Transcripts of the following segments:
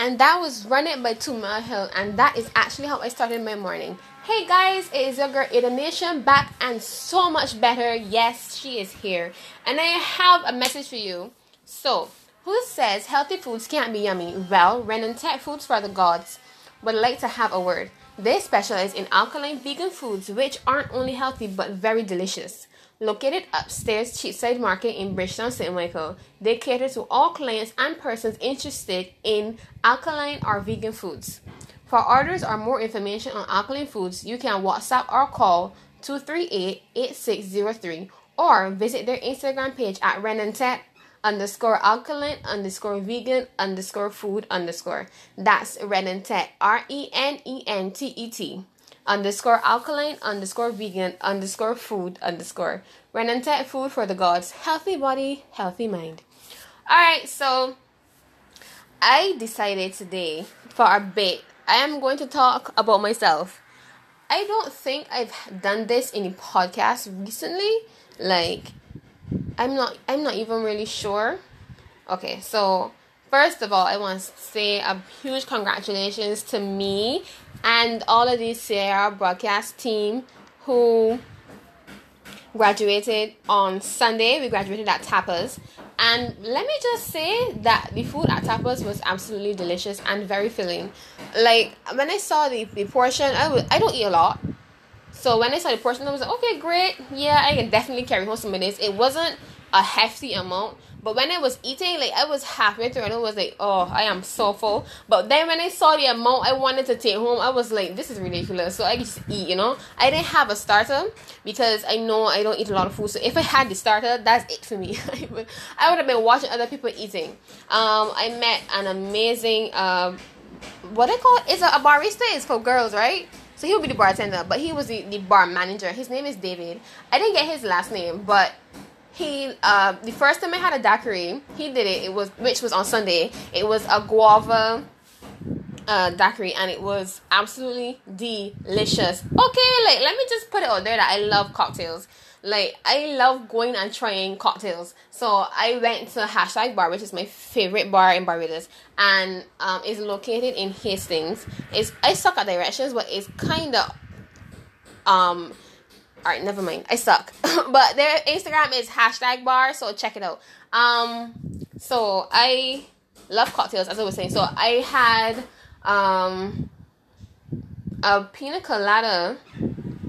and that was Run It by Mile Hill, and that is actually how I started my morning. Hey guys, it is your girl Aiden Nation back and so much better. Yes, she is here, and I have a message for you. So, who says healthy foods can't be yummy? Well, Ren Tech Foods for the Gods would like to have a word. They specialize in alkaline vegan foods which aren't only healthy but very delicious. Located upstairs Cheapside Market in Bridgetown, St. Michael, they cater to all clients and persons interested in alkaline or vegan foods. For orders or more information on alkaline foods, you can WhatsApp or call 238-8603 or visit their Instagram page at Renentet underscore alkaline underscore vegan underscore food underscore. That's Renentet, R-E-N-E-N-T-E-T underscore alkaline underscore vegan underscore food underscore Renentet food for the gods. Healthy body, healthy mind. Alright, so I decided today for a bit I am going to talk about myself. I don't think I've done this in a podcast recently. Like I'm not I'm not even really sure. Okay, so first of all, I want to say a huge congratulations to me and all of the Sierra broadcast team who graduated on Sunday. We graduated at Tapas. And let me just say that the food at Tapas was absolutely delicious and very filling. Like when I saw the, the portion, I was I don't eat a lot. So when I saw the portion, I was like, okay, great. Yeah, I can definitely carry home some of this. It wasn't a hefty amount, but when I was eating, like I was halfway through and I was like, oh, I am so full. But then when I saw the amount I wanted to take home, I was like, this is ridiculous. So I just eat, you know. I didn't have a starter because I know I don't eat a lot of food. So if I had the starter, that's it for me. I would have been watching other people eating. Um, I met an amazing, uh, what they call it? It's a, a barista. It's for girls, right? So he'll be the bartender, but he was the, the bar manager. His name is David. I didn't get his last name, but he uh, the first time I had a daiquiri, he did it. It was which was on Sunday. It was a guava uh, daiquiri, and it was absolutely delicious. Okay, like let me just put it out there that I love cocktails. Like I love going and trying cocktails. So I went to Hashtag Bar, which is my favorite bar in Barbados, and um, is located in Hastings. It's I suck at directions, but it's kind of um all right, never mind. I suck. but their Instagram is hashtag bar, so check it out. Um, so I love cocktails, as I was saying. So I had um a pina colada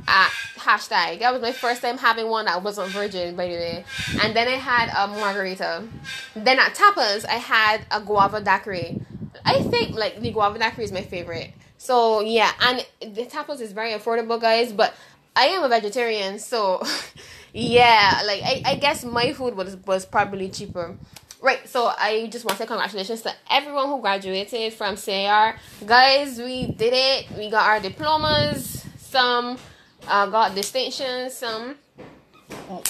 at hashtag. That was my first time having one that wasn't virgin, by the way. And then I had a margarita. Then at tapas, I had a guava daiquiri. I think like the guava daiquiri is my favorite. So yeah, and the tapas is very affordable, guys. But I am a vegetarian, so yeah, like I, I guess my food was was probably cheaper. Right, so I just want to say congratulations to everyone who graduated from CAR. Guys, we did it. We got our diplomas. Some uh, got distinctions. Some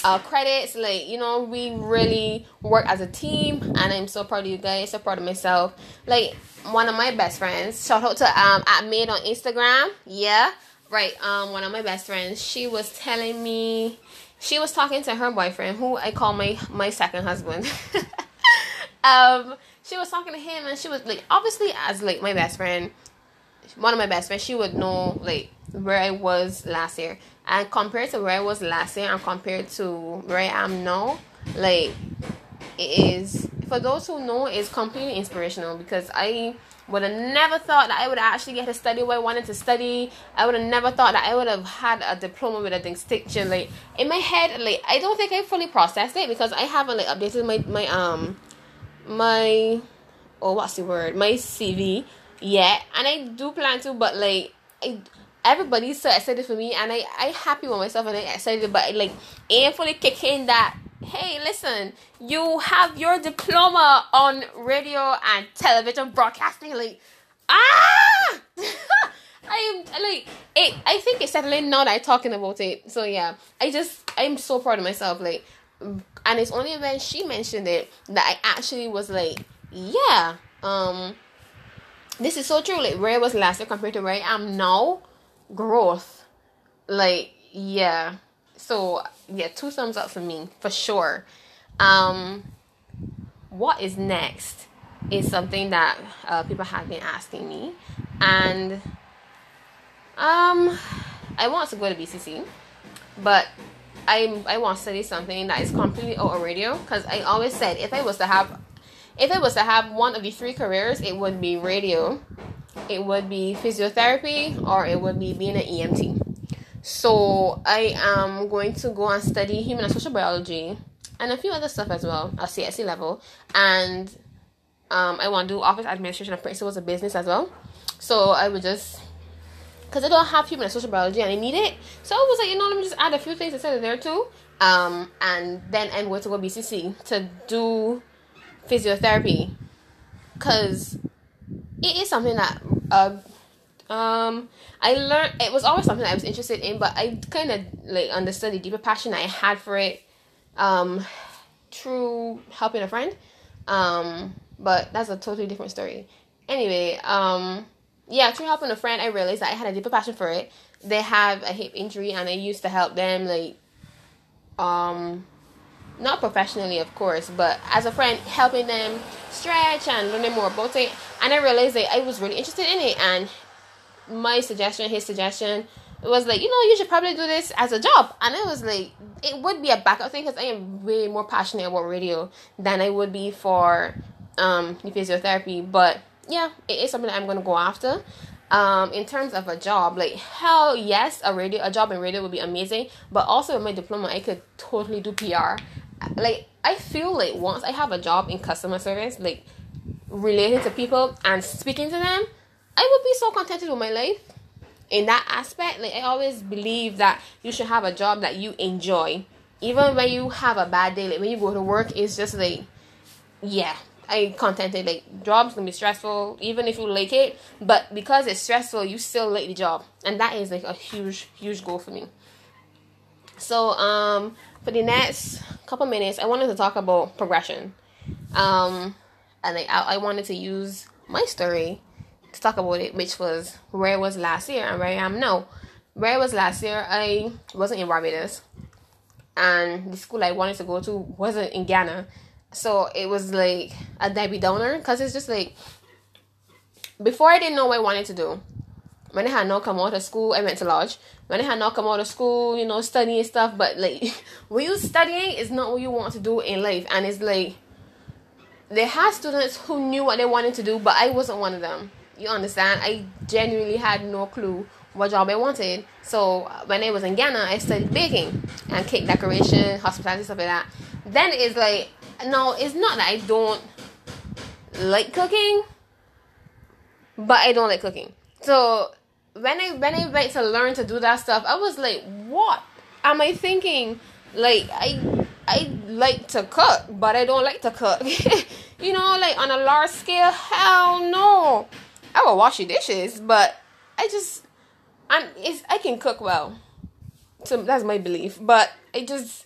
uh, credits. Like you know, we really work as a team, and I'm so proud of you guys. So proud of myself. Like one of my best friends. Shout out to um at Made on Instagram. Yeah right um one of my best friends she was telling me she was talking to her boyfriend who i call my my second husband. Um she was talking to him and she was like obviously as like my best friend one of my best friends she would know like where i was last year. And compared to where i was last year and compared to where i am now like it is for those who know it's completely inspirational because i would have never thought that I would actually get to study what I wanted to study. I would have never thought that I would have had a diploma with a distinction. Like in my head, like I don't think I fully processed it because I haven't like updated my my um my oh what's the word my CV yet, and I do plan to, but like I everybody's so excited for me, and I I happy with myself and I excited, but like ain't fully kicking that hey, listen, you have your diploma on radio and television broadcasting. Like, ah! I am like it. I think it's settling now that I'm talking about it. So yeah, I just I'm so proud of myself. Like, and it's only when she mentioned it that I actually was like, yeah, um, this is so true. Like where I was last year compared to where I am now, growth. Like yeah. So yeah, two thumbs up for me for sure. Um, what is next? is something that uh, people have been asking me, and um, I want to go to BCC, but I I want to study something that is completely out of radio because I always said if I was to have if I was to have one of the three careers, it would be radio, it would be physiotherapy, or it would be being an EMT. So I am going to go and study human and social biology and a few other stuff as well at CSE level. And um, I want to do office administration and principles of business as well. So I would just because I don't have human and social biology and I need it. So I was like, you know, let me just add a few things instead of there too. Um, and then I'm going to go BCC to do physiotherapy because it is something that uh, um, I learned. It was always something I was interested in, but I kind of like understood the deeper passion I had for it um, through helping a friend. Um, but that's a totally different story. Anyway, um, yeah, through helping a friend, I realized that I had a deeper passion for it. They have a hip injury, and I used to help them like, um, not professionally, of course, but as a friend, helping them stretch and learning more about it. And I realized that I was really interested in it, and my suggestion, his suggestion, was like, you know, you should probably do this as a job. And it was like, it would be a backup thing because I am way more passionate about radio than I would be for um, physiotherapy. But yeah, it is something that I'm going to go after. Um, in terms of a job, like hell yes, a radio, a job in radio would be amazing. But also with my diploma, I could totally do PR. Like I feel like once I have a job in customer service, like relating to people and speaking to them, I would be so contented with my life. In that aspect, like I always believe that you should have a job that you enjoy, even when you have a bad day. Like when you go to work, it's just like, yeah, I contented. Like jobs can be stressful, even if you like it. But because it's stressful, you still like the job, and that is like a huge, huge goal for me. So, um, for the next couple minutes, I wanted to talk about progression. Um, and like I, I wanted to use my story to talk about it, which was where I was last year and where I am now. Where I was last year, I wasn't in Barbados, and the school I wanted to go to wasn't in Ghana, so it was like a Debbie Downer because it's just like before I didn't know what I wanted to do. When I had not come out of school, I went to lodge. When I had not come out of school, you know, studying stuff, but like when you studying is not what you want to do in life, and it's like they had students who knew what they wanted to do, but I wasn't one of them. You understand? I genuinely had no clue what job I wanted. So when I was in Ghana, I studied baking and cake decoration, hospitality, stuff like that. Then it's like, no, it's not that I don't like cooking, but I don't like cooking. So when I when I went to learn to do that stuff, I was like, what am I thinking? Like I I like to cook, but I don't like to cook. you know, like on a large scale, hell no. I will wash your dishes, but I just I'm I can cook well. So that's my belief. But I just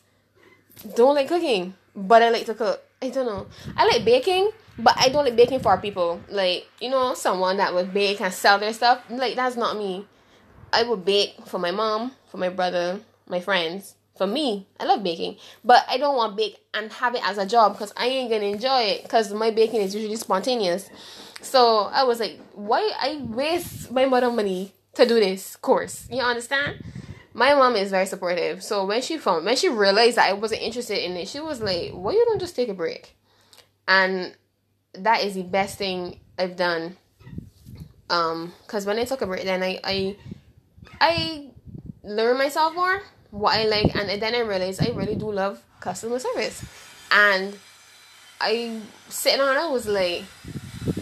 don't like cooking. But I like to cook. I don't know. I like baking, but I don't like baking for people. Like, you know, someone that would bake and sell their stuff. Like that's not me. I would bake for my mom, for my brother, my friends. For me, I love baking, but I don't want bake and have it as a job because I ain't gonna enjoy it because my baking is usually spontaneous. So I was like, why I waste my mother money to do this course? You understand? My mom is very supportive. So when she found when she realized that I wasn't interested in it, she was like, Why you don't just take a break? And that is the best thing I've done. Um, because when I took a break then I I I learn myself more, what I like, and then I realized I really do love customer service. And I sitting on I was like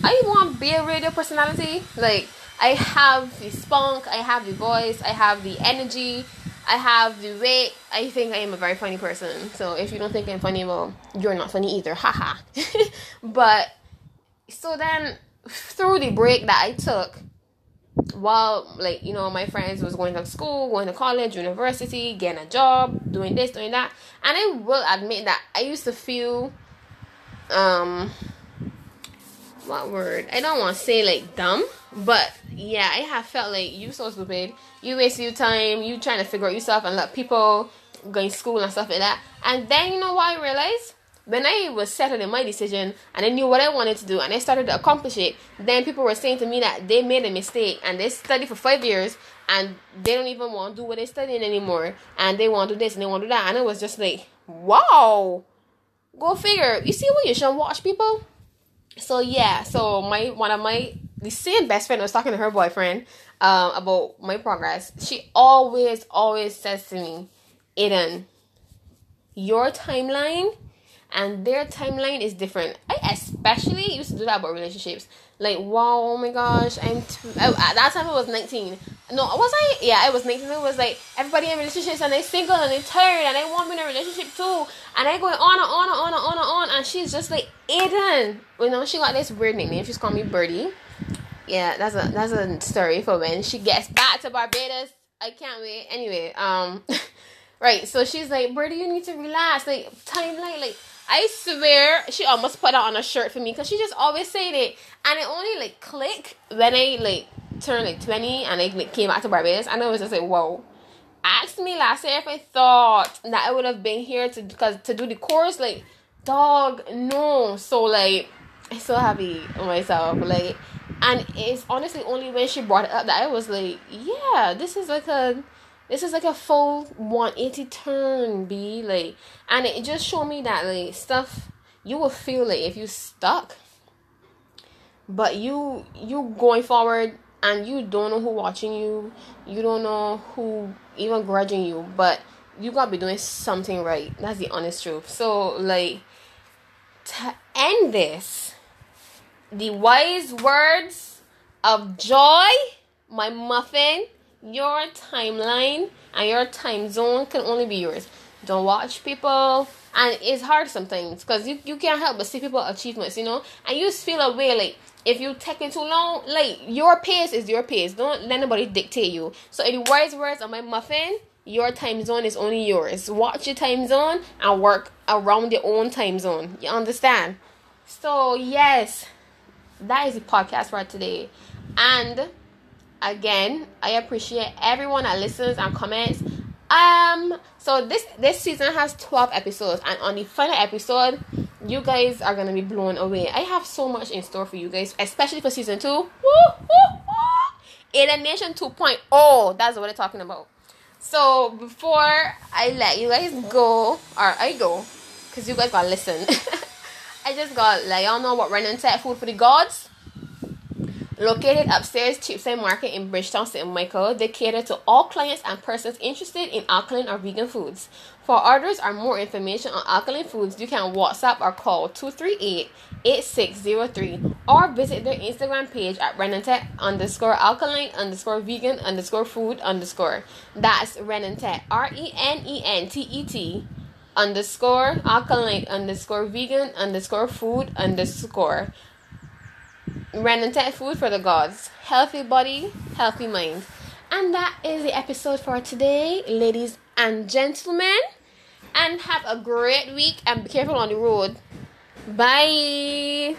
I want to be a radio personality. Like I have the spunk, I have the voice, I have the energy, I have the weight. I think I am a very funny person. So if you don't think I'm funny, well, you're not funny either. Haha. but so then through the break that I took while like you know my friends was going to school going to college university getting a job doing this doing that and i will admit that i used to feel um what word? I don't want to say like dumb, but yeah, I have felt like you so stupid. You waste your time. You trying to figure out yourself and let people going to school and stuff like that. And then you know what I realized? when I was settled in my decision and I knew what I wanted to do and I started to accomplish it, then people were saying to me that they made a mistake and they studied for five years and they don't even want to do what they're studying anymore and they want to do this and they want to do that and it was just like, wow, go figure. You see what you should watch people. So yeah, so my one of my the same best friend was talking to her boyfriend um, about my progress. She always always says to me, Aiden, your timeline and their timeline is different. I especially used to do that about relationships. Like, wow, oh my gosh, I'm t- I, at that time I was 19. No, was I? Yeah, I was 19. It was like everybody in relationships and they single and they tired and they want me in a relationship too. And I going on and on and on and on and on. And she's just like, Aiden. You know, she got this weird nickname. She's called me Birdie. Yeah, that's a that's a story for when she gets back to Barbados. I can't wait. Anyway, um, right. So she's like, Birdie, you need to relax. Like timeline, like I swear she almost put that on a shirt for me because she just always said it, and it only like click when I like turned like twenty and I like, came back to Barbados, and I was just like, whoa. Asked me last year if I thought that I would have been here to because to do the course, like, dog, no. So like, I'm so happy with myself, like, and it's honestly only when she brought it up that I was like, yeah, this is like a this is like a full 180 turn b like and it just showed me that like stuff you will feel it if you stuck but you you going forward and you don't know who watching you you don't know who even grudging you but you gotta be doing something right that's the honest truth so like to end this the wise words of joy my muffin your timeline and your time zone can only be yours. Don't watch people, and it's hard sometimes because you, you can't help but see people achievements, you know, and you just feel a way like if you taking too long, like your pace is your pace. Don't let anybody dictate you. So, in wise words of my muffin, your time zone is only yours. Watch your time zone and work around your own time zone. You understand? So, yes, that is the podcast for today, and again i appreciate everyone that listens and comments um so this this season has 12 episodes and on the final episode you guys are gonna be blown away. I have so much in store for you guys especially for season two. Woo, woo, woo. Aiden Nation 2.0 that's what we're talking about. So before i let you guys go or i go because you guys gotta listen. I just got let y'all know what Renan said food for the gods Located upstairs Cheapside Market in Bridgetown, St. Michael, they cater to all clients and persons interested in alkaline or vegan foods. For orders or more information on alkaline foods, you can WhatsApp or call 238-8603 or visit their Instagram page at Renentet underscore alkaline underscore vegan underscore food underscore. That's Renentet, R-E-N-E-N-T-E-T underscore alkaline underscore vegan underscore food underscore. Random tech food for the gods. Healthy body, healthy mind. And that is the episode for today, ladies and gentlemen. And have a great week and be careful on the road. Bye.